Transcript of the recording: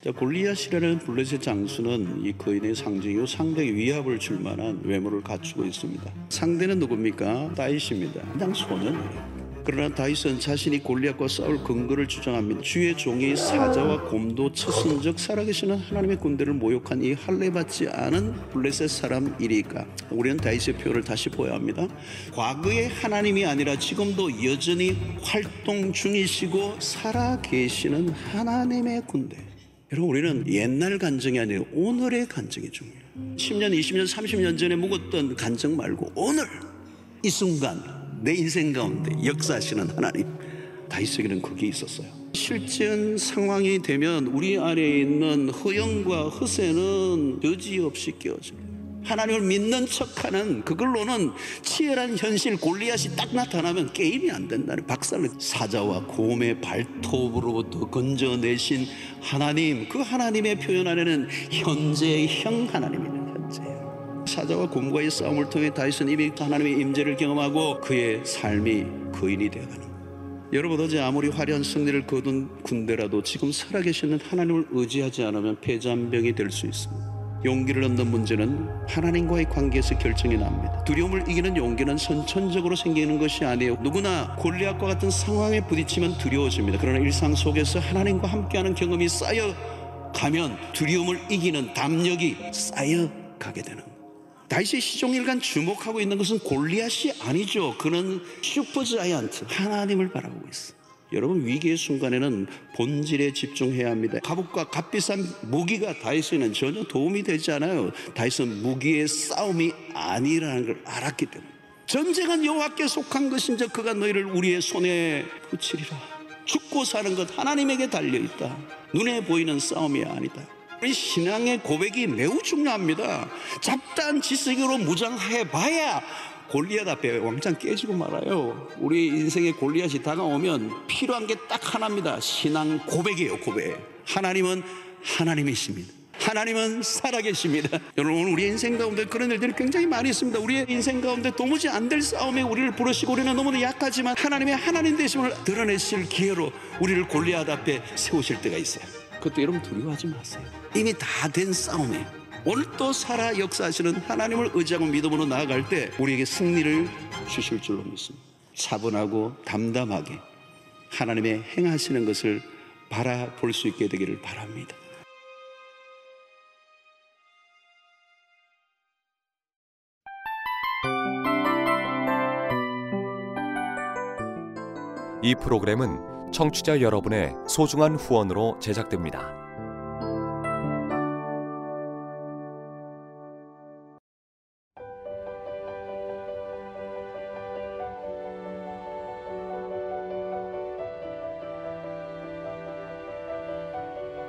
자, 골리앗이라는 블레셋 장수는 이 거인의 상징이고 상당히 위압을 줄 만한 외모를 갖추고 있습니다. 상대는 누굽니까? 다윗입니다. 그냥 소년이에요. 그러나 다윗은 자신이 골리앗과 싸울 근거를 주장합니다. 주의 종이 사자와 곰도 쳤은 즉 살아계시는 하나님의 군대를 모욕한 이 할례받지 않은 블레셋 사람이리까 우리는 다윗의 표현을 다시 보아야 합니다. 과거의 하나님이 아니라 지금도 여전히 활동 중이시고 살아계시는 하나님의 군대. 여러분 우리는 옛날 간증이 아니라 오늘의 간증이 중요해요. 10년, 20년, 30년 전에 묵었던 간증 말고 오늘 이 순간 내 인생 가운데 역사하시는 하나님 다윗에게는 그게 있었어요. 실전 상황이 되면 우리 안에 있는 허영과 허세는 여지없이 깨어집니다. 하나님을 믿는 척하는 그걸로는 치열한 현실 골리앗이 딱 나타나면 게임이 안 된다는 박살을 사자와 곰의 발톱으로부터 건져내신 하나님 그 하나님의 표현 안에는 현재형 하나님이에요. 사자와 곰과의 싸움을 통해 다윗은 이미 하나님의 임재를 경험하고 그의 삶이 거인이 되어가는 여러분 어제 아무리 화려한 승리를 거둔 군대라도 지금 살아계시는 하나님을 의지하지 않으면 패잔병이 될 수 있습니다. 용기를 얻는 문제는 하나님과의 관계에서 결정이 납니다. 두려움을 이기는 용기는 선천적으로 생기는 것이 아니에요. 누구나 골리앗과 같은 상황에 부딪히면 두려워집니다. 그러나 일상 속에서 하나님과 함께하는 경험이 쌓여 가면 두려움을 이기는 담력이 쌓여 가게 되는 다윗이 시종일관 주목하고 있는 것은 골리앗이 아니죠. 그는 슈퍼자이언트 하나님을 바라보고 있어. 여러분 위기의 순간에는 본질에 집중해야 합니다. 갑옷과 값비싼 무기가 다윗에는 전혀 도움이 되지 않아요. 다윗은 무기의 싸움이 아니라는 걸 알았기 때문에 전쟁은 여호와께 속한 것인즉 그가 너희를 우리의 손에 붙이리라. 죽고 사는 것 하나님에게 달려 있다. 눈에 보이는 싸움이 아니다. 신앙의 고백이 매우 중요합니다. 잡다한 지식으로 무장해 봐야 골리앗 앞에 왕창 깨지고 말아요. 우리 인생의 골리앗이 다가오면 필요한 게 딱 하나입니다. 신앙 고백이에요, 고백. 하나님은 하나님이십니다. 하나님은 살아계십니다. 여러분, 우리 인생 가운데 그런 일들이 굉장히 많이 있습니다. 우리의 인생 가운데 도무지 안 될 싸움에 우리를 부르시고 우리는 너무나 약하지만 하나님의 하나님 되심을 드러내실 기회로 우리를 골리앗 앞에 세우실 때가 있어요. 그것도 여러분 두려워하지 마세요. 이미 다 된 싸움에 오늘 또 살아 역사하시는 하나님을 의지하고 믿음으로 나아갈 때 우리에게 승리를 주실 줄로 믿습니다. 차분하고 담담하게 하나님의 행하시는 것을 바라볼 수 있게 되기를 바랍니다. 이 프로그램은 청취자 여러분의 소중한 후원으로 제작됩니다.